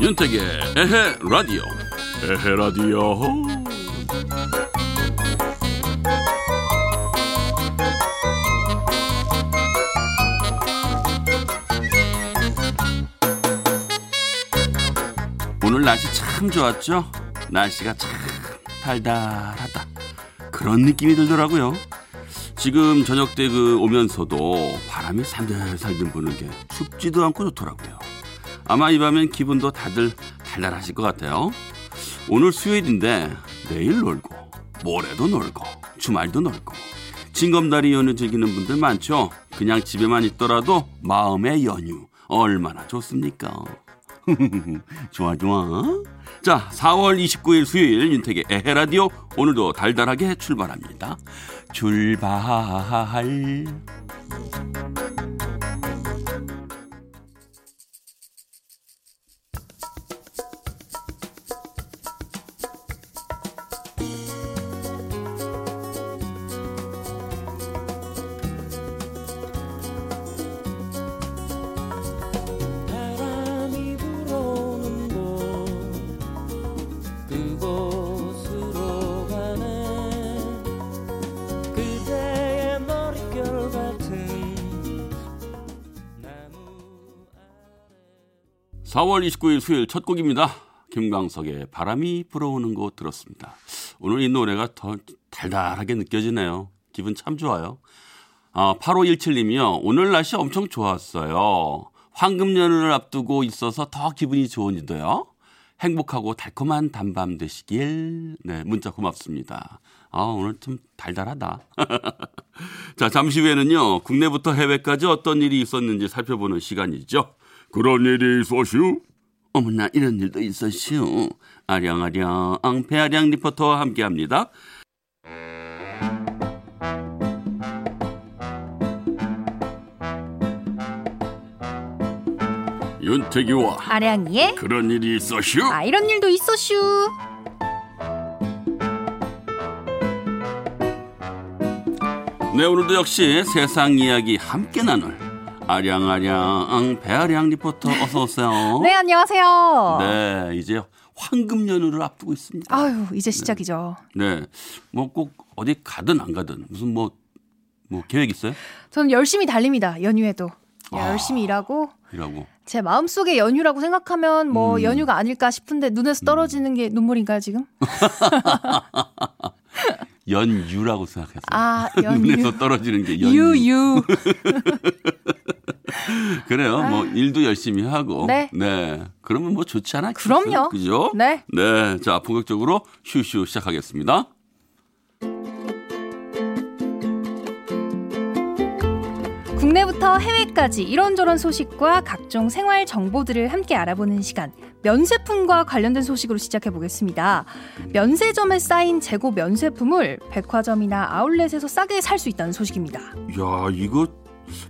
윤택의 에헤 라디오. 에헤 라디오 날씨 참 좋았죠? 날씨가 참 달달하다 그런 느낌이 들더라고요 지금 저녁 때 그 오면서도 바람이 살들살들 부는 게 춥지도 않고 좋더라고요 아마 이 밤엔 기분도 다들 달달하실 것 같아요. 오늘 수요일인데 내일 놀고 모레도 놀고 주말도 놀고 징검다리 연휴 즐기는 분들 많죠. 그냥 집에만 있더라도 마음의 연휴 얼마나 좋습니까? 좋아 좋아. 자, 4월 29일 수요일 윤택의 에헤라디오 오늘도 달달하게 출발합니다. 출발. 4월 29일 수요일 첫 곡입니다. 김광석의 바람이 불어오는 곳 들었습니다. 오늘 이 노래가 더 달달하게 느껴지네요. 기분 참 좋아요. 아, 8517님이요. 오늘 날씨 엄청 좋았어요. 황금연을 앞두고 있어서 더 기분이 좋은데요. 행복하고 달콤한 단밤 되시길. 네, 문자 고맙습니다. 아, 오늘 좀 달달하다. 자, 잠시 후에는요. 국내부터 해외까지 어떤 일이 있었는지 살펴보는 시간이죠. 그런 일이 있었슈? 어머나 이런 일도 있었슈. 아량아량 배아량 리포터와 함께합니다. 윤태기와 아량이의 그런 일이 있었슈? 아 이런 일도 있었슈. 네 오늘도 역시 세상 이야기 함께 나눌 아량아량 배아량 리포터 어서 오세요. 네 안녕하세요. 네 이제 황금 연휴를 앞두고 있습니다. 아유 이제 시작이죠. 네, 뭐 꼭 어디 가든 안 가든 무슨 뭐뭐 뭐 계획 있어요? 저는 열심히 달립니다 연휴에도 아, 열심히 일하고 일하고 제 마음속에 연휴라고 생각하면 뭐 음. 연휴가 아닐까 싶은데 눈에서 떨어지는 게 눈물인가요 지금? 연유라고 생각했어요. 아, 연유. 눈에서 떨어지는 게 연유. 유유. 그래요. 뭐 아. 뭐 일도 열심히 하고. 네. 네. 그러면 뭐 좋지 않아? 그럼요. 그죠? 네. 네. 자, 본격적으로 슈슈 시작하겠습니다. 국내부터 해외까지 이런저런 소식과 각종 생활 정보들을 함께 알아보는 시간. 면세품과 관련된 소식으로 시작해 보겠습니다. 면세점에 쌓인 재고 면세품을 백화점이나 아울렛에서 싸게 살 수 있다는 소식입니다. 야, 이거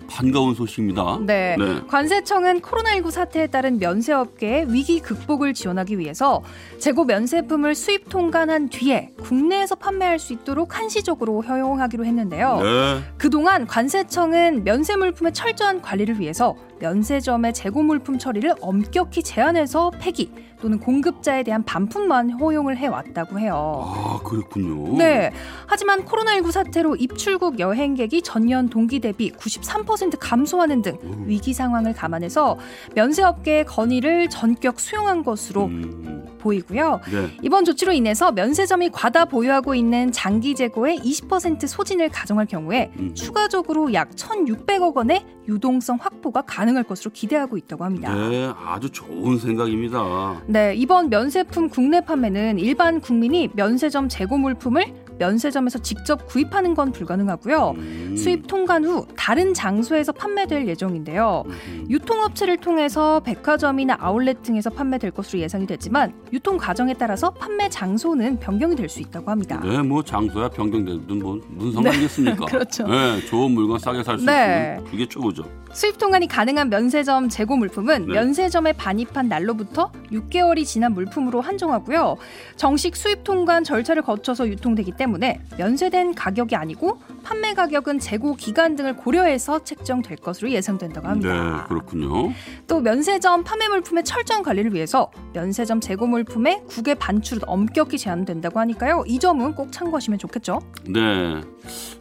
반가운 소식입니다. 네. 네. 관세청은 코로나19 사태에 따른 면세업계의 위기 극복을 지원하기 위해서 재고 면세품을 수입 통관한 뒤에 국내에서 판매할 수 있도록 한시적으로 허용하기로 했는데요. 네. 그동안 관세청은 면세 물품의 철저한 관리를 위해서 면세점의 재고 물품 처리를 엄격히 제한해서 폐기 또는 공급자에 대한 반품만 허용을 해왔다고 해요. 아, 그렇군요. 네. 하지만 코로나19 사태로 입출국 여행객이 전년 동기 대비 93% 감소하는 등 음. 위기 상황을 감안해서 면세업계의 건의를 전격 수용한 것으로 음. 보이고요. 네. 이번 조치로 인해서 면세점이 과다 보유하고 있는 장기 재고의 20% 소진을 가정할 경우에 음. 추가적으로 약 1,600억 원의 유동성 확보가 가능할 것으로 기대하고 있다고 합니다. 네, 아주 좋은 생각입니다. 네, 이번 면세품 국내 판매는 일반 국민이 면세점 재고 물품을 면세점에서 직접 구입하는 건 불가능하고요. 음. 수입 통관 후 다른 장소에서 판매될 예정인데요. 음. 유통업체를 통해서 백화점이나 아울렛 등에서 판매될 것으로 예상이 되지만 유통 과정에 따라서 판매 장소는 변경이 될 수 있다고 합니다. 네, 뭐 장소야 변경되든 뭐 무슨 상관이겠습니까? 그렇죠. 네, 좋은 물건 싸게 살수 네. 있으면 그게 최고죠. 수입 통관이 가능한 면세점 재고 물품은 네. 면세점에 반입한 날로부터 6개월이 지난 물품으로 한정하고요. 정식 수입 통관 절차를 거쳐서 유통되기 때문에 면세된 가격이 아니고 판매 가격은 재고 기간 등을 고려해서 책정될 것으로 예상된다고 네, 합니다. 그렇군요. 또 면세점 판매 물품의 철저한 관리를 위해서 면세점 재고 물품의 국외 반출은 엄격히 제한된다고 하니까요. 이 점은 꼭 참고하시면 좋겠죠. 네.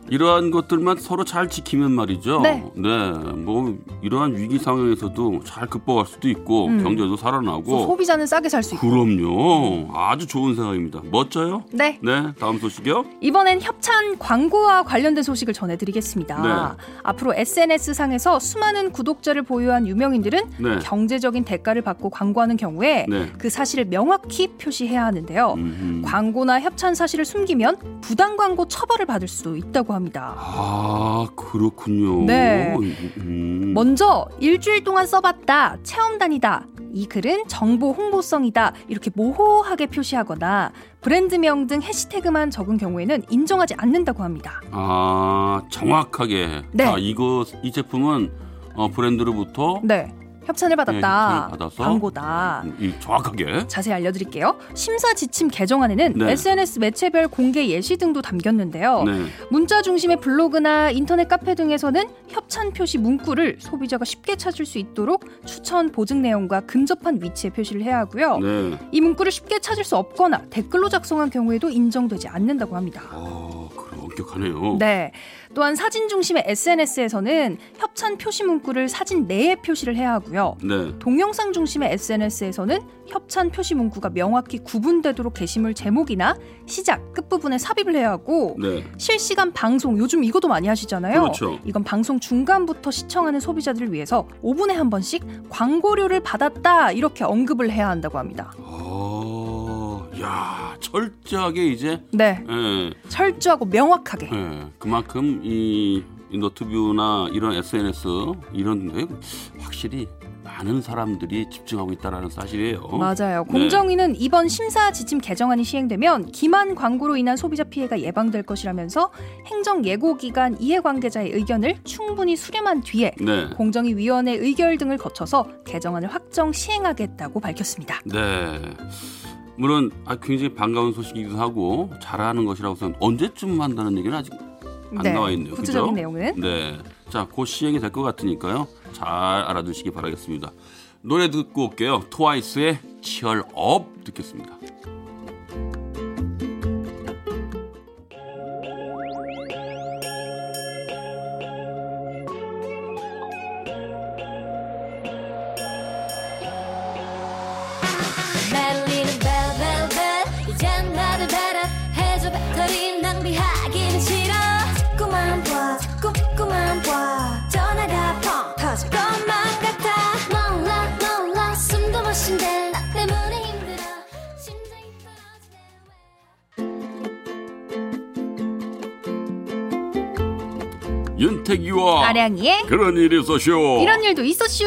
이러한 것들만 서로 잘 지키면 말이죠. 네. 뭐 이러한 위기 상황에서도 잘 극복할 수도 있고 음. 경제도 또 살아나고 소비자는 싸게 살 수 있고. 그럼요. 아주 좋은 생각입니다. 멋져요? 네. 네. 다음 소식이요. 이번엔 협찬 광고와 관련된 소식을 전해드리겠습니다. 네. 앞으로 SNS 상에서 수많은 구독자를 보유한 유명인들은 네. 경제적인 대가를 받고 광고하는 경우에 네. 그 사실을 명확히 표시해야 하는데요. 음흠. 광고나 협찬 사실을 숨기면 부당 광고 처벌을 받을 수도 있다고 합니다. 아 그렇군요. 네. 음. 먼저 일주일 동안 써봤다, 체험단이다. 이 글은 정보 홍보성이다. 이렇게 모호하게 표시하거나 브랜드명 등 해시태그만 적은 경우에는 인정하지 않는다고 합니다. 아 정확하게. 네. 아 이거 이 제품은 어, 브랜드로부터 네. 협찬을 받았다. 협찬을? 광고다. 음, 이 정확하게. 자세히 알려드릴게요. 심사 지침 개정안에는 네. SNS 매체별 공개 예시 등도 담겼는데요. 네. 문자 중심의 블로그나 인터넷 카페 등에서는 협찬 표시 문구를 소비자가 쉽게 찾을 수 있도록 추천 보증 내용과 근접한 위치에 표시를 해야 하고요. 네. 이 문구를 쉽게 찾을 수 없거나 댓글로 작성한 경우에도 인정되지 않는다고 합니다. 아 그럼 엄격하네요. 네. 또한 사진 중심의 SNS에서는 협찬 표시 문구를 사진 내에 표시를 해야 하고요. 네. 동영상 중심의 SNS에서는 협찬 표시 문구가 명확히 구분되도록 게시물 제목이나 시작, 끝부분에 삽입을 해야 하고 네. 실시간 방송 요즘 이것도 많이 하시잖아요. 그렇죠. 이건 방송 중간부터 시청하는 소비자들을 위해서 5분에 한 번씩 광고료를 받았다 이렇게 언급을 해야 한다고 합니다. 아, 야 철저하게 이제 네, 예, 철저하고 명확하게. 예, 그만큼 이, 이 너튜브나 이런 SNS 이런 데 확실히 많은 사람들이 집중하고 있다라는 사실이에요. 맞아요. 네. 공정위는 이번 심사 지침 개정안이 시행되면 기만 광고로 인한 소비자 피해가 예방될 것이라면서 행정 예고 기간 이해관계자의 의견을 충분히 수렴한 뒤에 네. 공정위 위원회 의결 등을 거쳐서 개정안을 확정 시행하겠다고 밝혔습니다. 네. 물론 아, 굉장히 반가운 소식이기도 하고 잘하는 것이라고 생각. 언제쯤 한다는 얘기는 아직 안 나와 있네요. 구체적인 그죠? 내용은 네. 자, 곧 시행이 될 것 같으니까요. 잘 알아두시기 바라겠습니다. 노래 듣고 올게요. 트와이스의 치얼 업 듣겠습니다. 윤택이와 아량이의 그런 일이 있었쇼. 이런 일도 있었슈.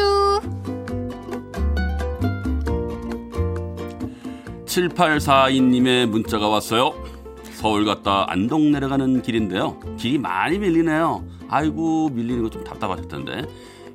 7842님의 문자가 왔어요. 서울 갔다 안동 내려가는 길인데요. 길이 많이 밀리네요. 아이고 밀리는 거 좀 답답하실 텐데.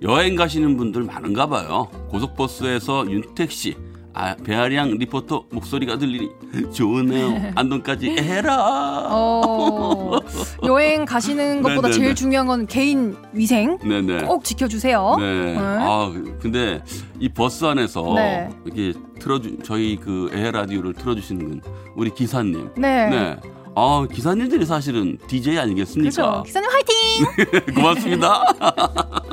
여행 가시는 분들 많은가 봐요. 고속버스에서 윤택 씨, 아, 배아량 리포터 목소리가 들리니 좋으네요. 안동까지 해라. 어, 여행 가시는 것보다 네네네. 제일 중요한 건 개인 위생 네네. 꼭 지켜주세요. 네. 네. 아 근데 이 버스 안에서 네. 이렇게 틀어주 저희 그 에어 라디오를 틀어주시는 우리 기사님. 네. 네. 아 기사님들이 사실은 DJ 아니겠습니까? 그렇죠. 기사님 화이팅! 고맙습니다.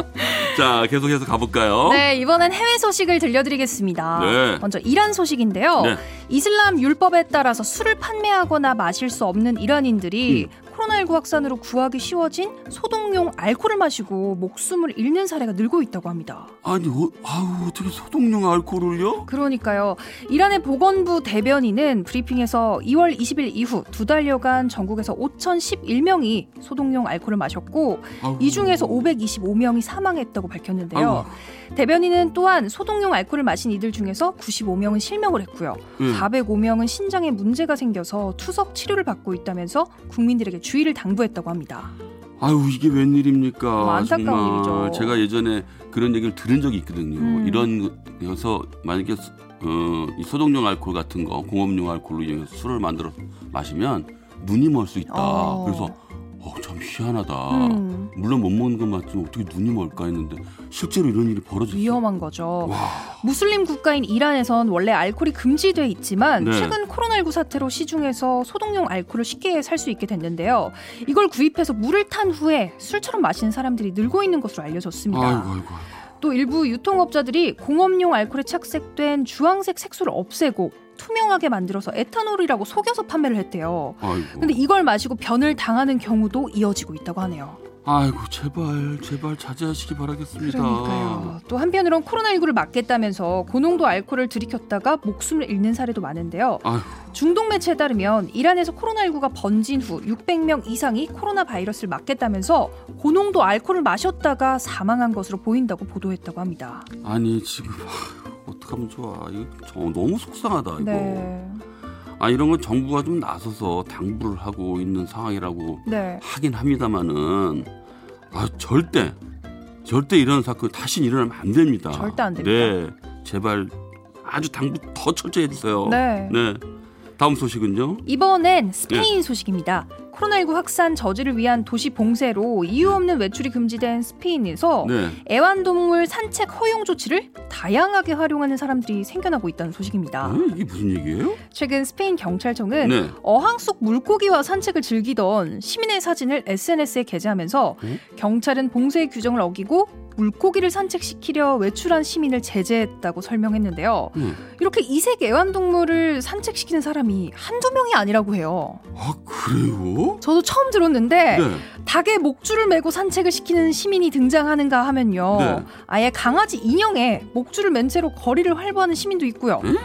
자 계속해서 가볼까요? 네, 이번엔 해외 소식을 들려드리겠습니다. 네. 먼저 이란 소식인데요. 네. 이슬람 율법에 따라서 술을 판매하거나 마실 수 없는 이란인들이 음. 코로나19 확산으로 구하기 쉬워진 소독용 알코올을 마시고 목숨을 잃는 사례가 늘고 있다고 합니다. 아니, 어, 아우, 어떻게 소독용 알코올을요? 그러니까요. 이란의 보건부 대변인은 브리핑에서 2월 20일 이후 두 달여간 전국에서 5,011명이 소독용 알코올을 마셨고 아우. 이 중에서 525명이 사망했다고 밝혔는데요. 아이고. 대변인은 또한 소독용 알코올을 마신 이들 중에서 95명은 실명을 했고요. 예. 405명은 신장에 문제가 생겨서 투석 치료를 받고 있다면서 국민들에게 주 의를 당부했다고 합니다. 아유 이게 웬일입니까? 너무 안타까운. 일이죠. 제가 예전에 그런 얘기를 들은 적이 있거든요. 음. 이런 여서 만약에 어, 이 소독용 알코올 같은 거 공업용 알코올로 이용해서 술을 만들어 마시면 눈이 멀 수 있다. 어. 그래서 어, 참 희한하다. 음, 물론 못 먹는 건 맞지만 어떻게 눈이 멀까 했는데 실제로 이런 일이 벌어졌어요. 위험한 거죠. 와, 무슬림 국가인 이란에선 원래 알코올이 금지돼 있지만 네. 최근 코로나19 사태로 시중에서 소독용 알코올을 쉽게 살 수 있게 됐는데요. 이걸 구입해서 물을 탄 후에 술처럼 마시는 사람들이 늘고 있는 것으로 알려졌습니다. 아이고 아이고. 또 일부 유통업자들이 공업용 알코올에 착색된 주황색 색소를 없애고 투명하게 만들어서 에탄올이라고 속여서 판매를 했대요. 아이고. 근데 이걸 마시고 변을 당하는 경우도 이어지고 있다고 하네요. 아이고 제발 제발 자제하시기 바라겠습니다. 그러니까요. 또 한편으론 코로나19를 막겠다면서 고농도 알코올을 들이켰다가 목숨을 잃는 사례도 많은데요. 아휴. 중동 매체에 따르면 이란에서 코로나19가 번진 후 600명 이상이 코로나 바이러스를 막겠다면서 고농도 알코올을 마셨다가 사망한 것으로 보인다고 보도했다고 합니다. 아니 지금 어떡하면 좋아. 이거 저 너무 속상하다 이거. 네. 아 이런 건 정부가 좀 나서서 당부를 하고 있는 상황이라고 네. 하긴 합니다만은 아 절대 절대 이런 사건 다시 일어나면 안 됩니다. 절대 안 됩니다. 네, 제발 아주 당부 더 철저히 해주세요. 네. 네. 다음 소식은요. 이번엔 스페인 소식입니다. 코로나19 확산 저지를 위한 도시 봉쇄로 이유 없는 외출이 금지된 스페인에서 네. 애완동물 산책 허용 조치를 다양하게 활용하는 사람들이 생겨나고 있다는 소식입니다. 어, 이게 무슨 얘기예요? 최근 스페인 경찰청은 네. 어항 속 물고기와 산책을 즐기던 시민의 사진을 SNS에 게재하면서 음? 경찰은 봉쇄 규정을 어기고 물고기를 산책시키려 외출한 시민을 제재했다고 설명했는데요. 음. 이렇게 이색 애완동물을 산책시키는 사람이 한두 명이 아니라고 해요. 아 그래요? 저도 처음 들었는데 네. 닭에 목줄을 메고 산책을 시키는 시민이 등장하는가 하면요. 네. 아예 강아지 인형에 목줄을 맨 채로 거리를 활보하는 시민도 있고요. 응?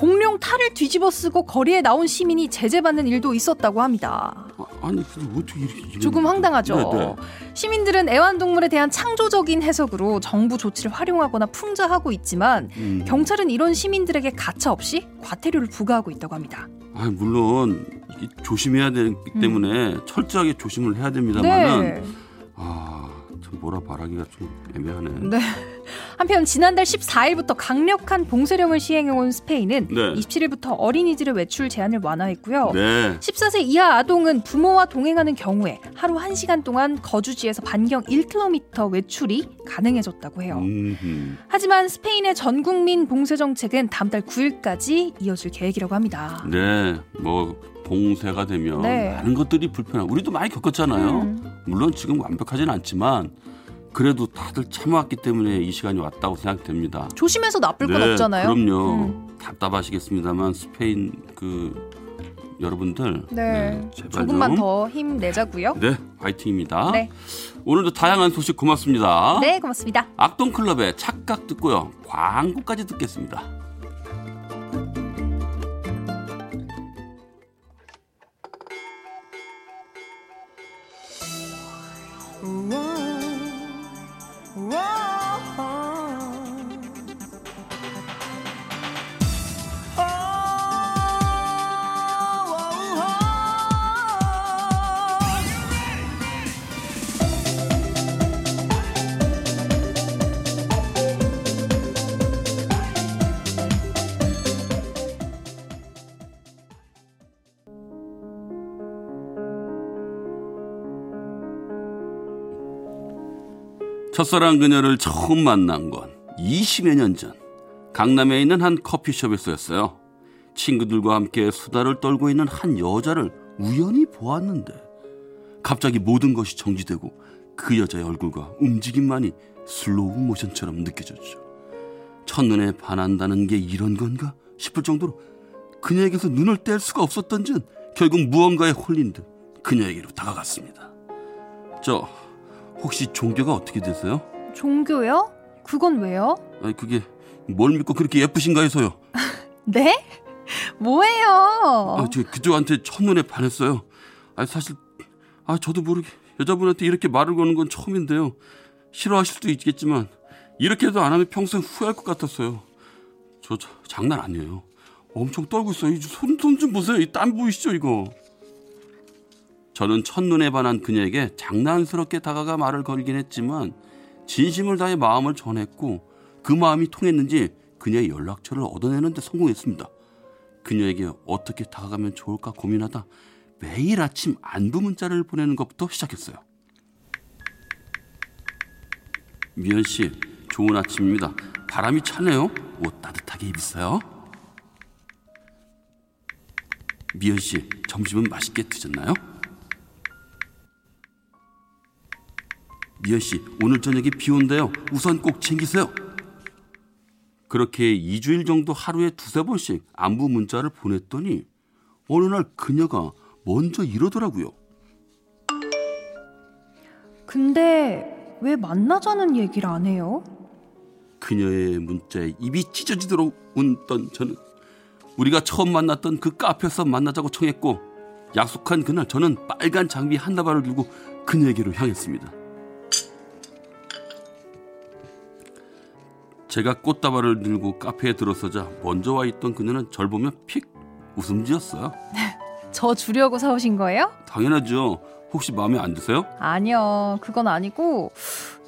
공룡 탈을 뒤집어 쓰고 거리에 나온 시민이 제재받는 일도 있었다고 합니다. 아, 아니 어떻게 이렇게 조금 황당하죠. 네, 네. 시민들은 애완동물에 대한 창조적인 해석으로 정부 조치를 활용하거나 풍자하고 있지만 음. 경찰은 이런 시민들에게 가차 없이 과태료를 부과하고 있다고 합니다. 아 물론 조심해야 되기 때문에 철저하게 조심을 해야 됩니다만은 음. 네. 아참 뭐라 말하기가 좀 애매하네. 네. 한편 지난달 14일부터 강력한 봉쇄령을 시행해온 스페인은 네. 27일부터 어린이들의 외출 제한을 완화했고요. 네. 14세 이하 아동은 부모와 동행하는 경우에 하루 1시간 동안 거주지에서 반경 1km 외출이 가능해졌다고 해요. 음흠. 하지만 스페인의 전 국민 봉쇄 정책은 다음 달 9일까지 이어질 계획이라고 합니다. 네. 뭐 봉쇄가 되면 네. 많은 것들이 불편하. 우리도 많이 겪었잖아요. 음. 물론 지금 완벽하지는 않지만 그래도 다들 참아왔기 때문에 이 시간이 왔다고 생각됩니다. 조심해서 나쁠 건 네, 없잖아요. 그럼요. 음. 답답하시겠습니다만 스페인 그 여러분들 네. 제발 조금만 좀. 더 힘내자고요. 네, 화이팅입니다. 네. 오늘도 다양한 소식 고맙습니다. 네, 고맙습니다. 악동 클럽의 착각 듣고요. 광고까지 듣겠습니다. 첫사랑 그녀를 처음 만난 건 20여 년 전 강남에 있는 한 커피숍에서였어요. 친구들과 함께 수다를 떨고 있는 한 여자를 우연히 보았는데 갑자기 모든 것이 정지되고 그 여자의 얼굴과 움직임만이 슬로우 모션처럼 느껴졌죠. 첫눈에 반한다는 게 이런 건가 싶을 정도로 그녀에게서 눈을 뗄 수가 없었던 전 결국 무언가에 홀린 듯 그녀에게로 다가갔습니다. 저 혹시 종교가 어떻게 되세요? 종교요? 그건 왜요? 아니 그게 뭘 믿고 그렇게 예쁘신가 해서요. 네? 뭐예요? 아, 저 그쪽한테 첫눈에 반했어요. 아 사실 아 저도 모르게 여자분한테 이렇게 말을 거는 건 처음인데요. 싫어하실 수도 있겠지만 이렇게도 안 하면 평생 후회할 것 같았어요. 저, 저 장난 아니에요. 엄청 떨고 있어요. 손손좀 보세요. 이 땀 보이시죠 이거? 저는 첫눈에 반한 그녀에게 장난스럽게 다가가 말을 걸긴 했지만 진심을 다해 마음을 전했고 그 마음이 통했는지 그녀의 연락처를 얻어내는 데 성공했습니다. 그녀에게 어떻게 다가가면 좋을까 고민하다 매일 아침 안부 문자를 보내는 것부터 시작했어요. 미연 씨, 좋은 아침입니다. 바람이 차네요. 옷 따뜻하게 입으세요. 미연 씨, 점심은 맛있게 드셨나요? 미연 씨, 오늘 저녁에 비 온대요. 우선 꼭 챙기세요. 그렇게 2주일 정도 하루에 두세 번씩 안부 문자를 보냈더니 어느 날 그녀가 먼저 이러더라고요. 근데 왜 만나자는 얘기를 안 해요? 그녀의 문자에 입이 찢어지도록 웃던 저는 우리가 처음 만났던 그 카페에서 만나자고 청했고 약속한 그날 저는 빨간 장비 한 다발을 들고 그녀에게로 향했습니다. 제가 꽃다발을 들고 카페에 들어서자 먼저 와 있던 그녀는 절 보며 픽 웃음 지었어요. 저 주려고 사오신 거예요? 당연하죠. 혹시 마음에 안 드세요? 아니요, 그건 아니고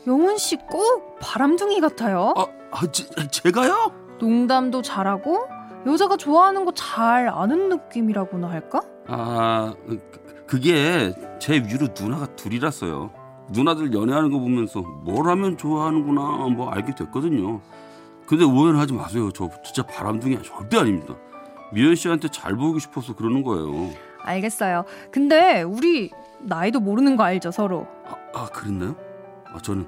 영훈 씨 꼭 바람둥이 같아요. 아, 아 제, 제가요? 농담도 잘하고 여자가 좋아하는 거 잘 아는 느낌이라고나 할까? 아, 그- 그게 제 위로 누나가 둘이라서요. 누나들 연애하는 거 보면서 뭘 하면 좋아하는구나 뭐 알게 됐거든요. 근데 오해는 하지 마세요. 저 진짜 바람둥이 절대 아닙니다. 미연 씨한테 잘 보이고 싶어서 그러는 거예요. 알겠어요. 근데 우리 나이도 모르는 거 알죠, 서로. 아, 아 그랬나요? 아, 저는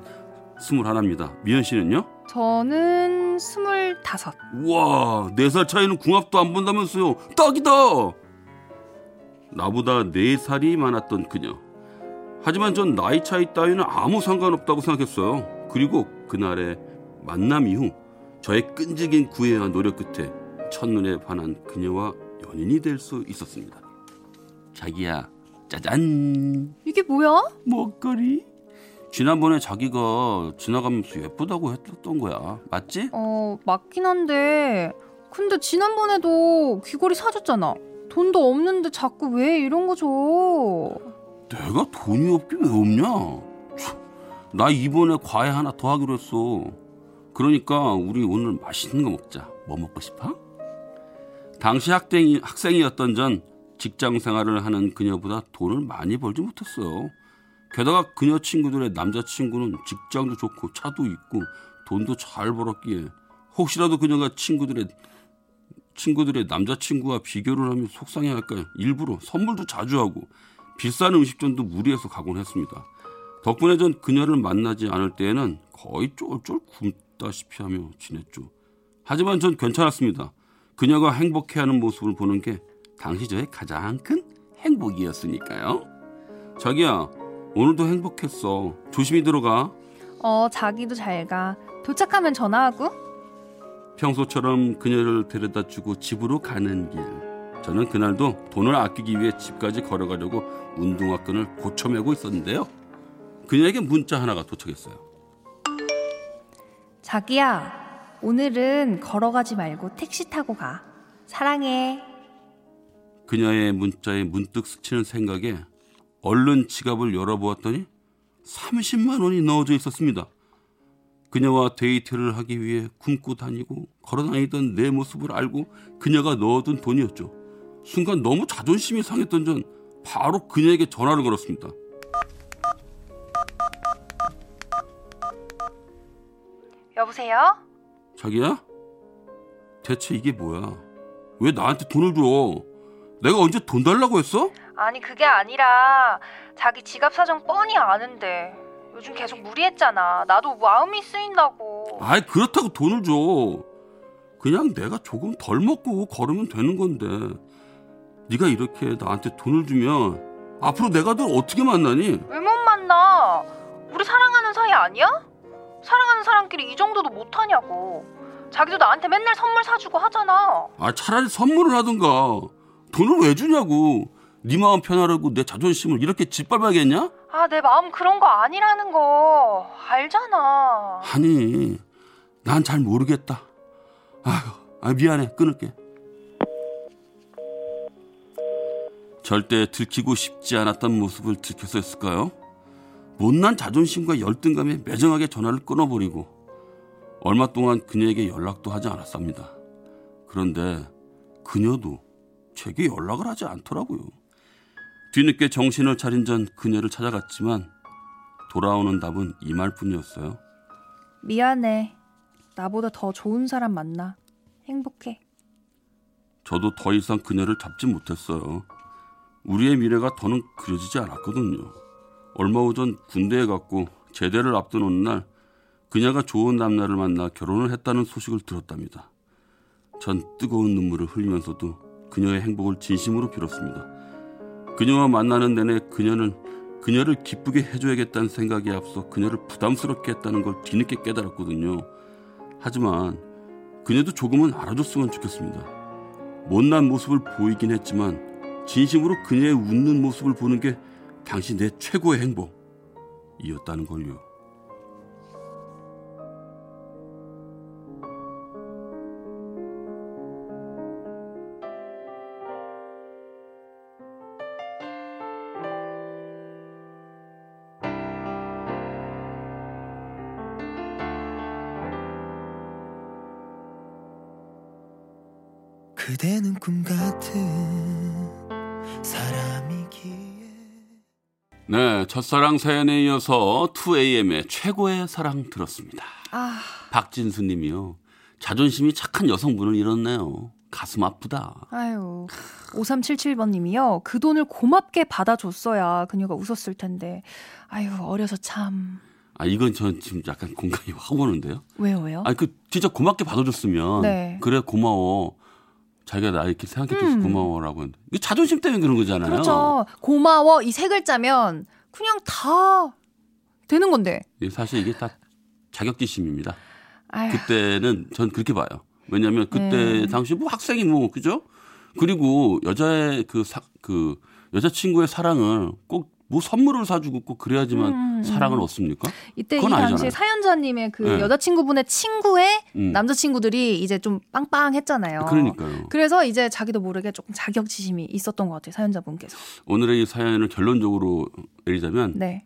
스물 하나입니다. 미연 씨는요? 저는 스물다섯. 우와, 네 살 차이는 궁합도 안 본다면서요. 딱이다! 나보다 네 살이 많았던 그녀. 하지만 전 나이 차이 따위는 아무 상관없다고 생각했어요. 그리고 그날의 만남 이후 저의 끈질긴 구애와 노력 끝에 첫눈에 반한 그녀와 연인이 될 수 있었습니다. 자기야, 짜잔! 이게 뭐야? 먹거리? 지난번에 자기가 지나가면서 예쁘다고 했던 거야. 맞지? 어, 맞긴 한데. 근데 지난번에도 귀걸이 사줬잖아. 돈도 없는데 자꾸 왜 이런 거 줘? 내가 돈이 없긴 왜 없냐? 참, 나 이번에 과외 하나 더 하기로 했어. 그러니까 우리 오늘 맛있는 거 먹자. 뭐 먹고 싶어? 당시 학생이, 학생이었던 전 직장 생활을 하는 그녀보다 돈을 많이 벌지 못했어요. 게다가 그녀 친구들의 남자친구는 직장도 좋고 차도 있고 돈도 잘 벌었기에 혹시라도 그녀가 친구들의 친구들의 남자친구와 비교를 하면 속상해할까 일부러 선물도 자주 하고 비싼 음식점도 무리해서 가곤 했습니다. 덕분에 전 그녀를 만나지 않을 때에는 거의 쫄쫄 굶다시피 하며 지냈죠. 하지만 전 괜찮았습니다. 그녀가 행복해하는 모습을 보는 게 당시 저의 가장 큰 행복이었으니까요. 자기야, 오늘도 행복했어. 조심히 들어가. 어, 자기도 잘 가. 도착하면 전화하고. 평소처럼 그녀를 데려다 주고 집으로 가는 길. 저는 그날도 돈을 아끼기 위해 집까지 걸어가려고 운동화 끈을 고쳐매고 있었는데요. 그녀에게 문자 하나가 도착했어요. 자기야, 오늘은 걸어가지 말고 택시 타고 가. 사랑해. 그녀의 문자에 문득 스치는 생각에 얼른 지갑을 열어보았더니 30만 원이 넣어져 있었습니다. 그녀와 데이트를 하기 위해 굶고 다니고 걸어 다니던 내 모습을 알고 그녀가 넣어둔 돈이었죠. 순간 너무 자존심이 상했던 전 바로 그녀에게 전화를 걸었습니다. 여보세요? 자기야? 대체 이게 뭐야? 왜 나한테 돈을 줘? 내가 언제 돈 달라고 했어? 아니, 그게 아니라 자기 지갑 사정 뻔히 아는데 요즘 계속 무리했잖아. 나도 마음이 쓰인다고. 아이 그렇다고 돈을 줘. 그냥 내가 조금 덜 먹고 걸으면 되는 건데 네가 이렇게 나한테 돈을 주면 앞으로 내가 널 어떻게 만나니? 왜 못 만나? 우리 사랑하는 사이 아니야? 사랑하는 사람끼리 이 정도도 못하냐고. 자기도 나한테 맨날 선물 사주고 하잖아. 아 차라리 선물을 하든가 돈을 왜 주냐고 네 마음 편하라고 내 자존심을 이렇게 짓밟아야겠냐? 아, 내 마음 그런 거 아니라는 거 알잖아. 아니 난 잘 모르겠다 아휴 아, 미안해 끊을게 절대 들키고 싶지 않았던 모습을 들켜서였을까요? 못난 자존심과 열등감에 매정하게 전화를 끊어버리고 얼마 동안 그녀에게 연락도 하지 않았습니다. 그런데 그녀도 제게 연락을 하지 않더라고요. 뒤늦게 정신을 차린 전 그녀를 찾아갔지만 돌아오는 답은 이 말뿐이었어요. 미안해. 나보다 더 좋은 사람 만나. 행복해. 저도 더 이상 그녀를 잡지 못했어요. 우리의 미래가 더는 그려지지 않았거든요. 얼마 후 전 군대에 갔고 제대를 앞둔 어느 날 그녀가 좋은 남자를 만나 결혼을 했다는 소식을 들었답니다. 전 뜨거운 눈물을 흘리면서도 그녀의 행복을 진심으로 빌었습니다. 그녀와 만나는 내내 그녀는 그녀를 기쁘게 해줘야겠다는 생각에 앞서 그녀를 부담스럽게 했다는 걸 뒤늦게 깨달았거든요. 하지만 그녀도 조금은 알아줬으면 좋겠습니다. 못난 모습을 보이긴 했지만 진심으로 그녀의 웃는 모습을 보는 게 당신 내 최고의 행복이었다는 걸요. 그대는 꿈 같은 네, 첫사랑 사연에 이어서 2AM의 최고의 사랑 들었습니다. 아, 박진수 님이요. 자존심이 착한 여성분을 잃었네요. 가슴 아프다. 아유. 5377번 님이요. 그 돈을 고맙게 받아줬어야 그녀가 웃었을 텐데. 아유, 어려서 참. 아, 이건 전 지금 약간 공감이 확 오는데요. 왜요, 왜요? 아니, 그, 진짜 고맙게 받아줬으면. 네. 그래, 고마워. 자기가 나 이렇게 생각해줘서 음. 고마워라고. 이게 자존심 때문에 그런 거잖아요. 그렇죠. 고마워. 이 세 글자면 그냥 다 되는 건데. 이게 사실 이게 다 자격지심입니다. 아유. 그때는 전 그렇게 봐요. 왜냐면 그때 네. 당시 뭐 학생이 뭐, 그죠? 그리고 여자의 그 사, 그 여자친구의 사랑을 꼭 뭐 선물을 사주고 꼭 그래야지만 음, 음. 사랑을 얻습니까? 이때 이 당시에 아니잖아요. 사연자님의 그 네. 여자친구분의 친구의 음. 남자친구들이 이제 좀 빵빵했잖아요. 그러니까요. 그래서 이제 자기도 모르게 조금 자격지심이 있었던 것 같아요. 사연자분께서. 오늘의 이 사연을 결론적으로 내리자면 네.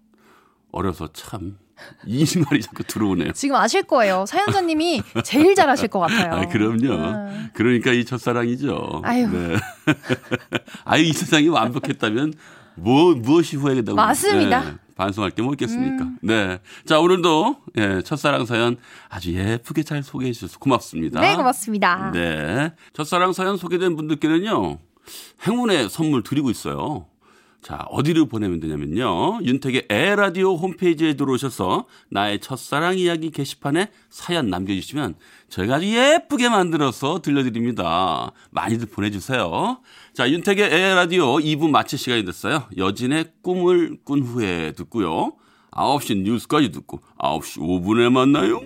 어려서 참 이 말이 자꾸 들어오네요. 지금 아실 거예요. 사연자님이 제일 잘하실 것 같아요. 아, 그럼요. 아. 그러니까 이 첫사랑이죠. 아유. 네. 아유, 이 세상이 완벽했다면 뭐, 무엇이 후회된다고. 맞습니다. 네, 반성할 게 뭐 있겠습니까. 음. 네. 자, 오늘도 예, 첫사랑 사연 아주 예쁘게 잘 소개해 주셔서 고맙습니다. 네, 고맙습니다. 네. 첫사랑 사연 소개된 분들께는요, 행운의 선물 드리고 있어요. 자, 어디로 보내면 되냐면요. 윤택의 에라디오 홈페이지에 들어오셔서 나의 첫사랑 이야기 게시판에 사연 남겨주시면 저희가 아주 예쁘게 만들어서 들려드립니다. 많이들 보내주세요. 자, 윤택의 에라디오 2부 마칠 시간이 됐어요. 여진의 꿈을 꾼 후에 듣고요. 9시 뉴스까지 듣고 9시 5분에 만나요.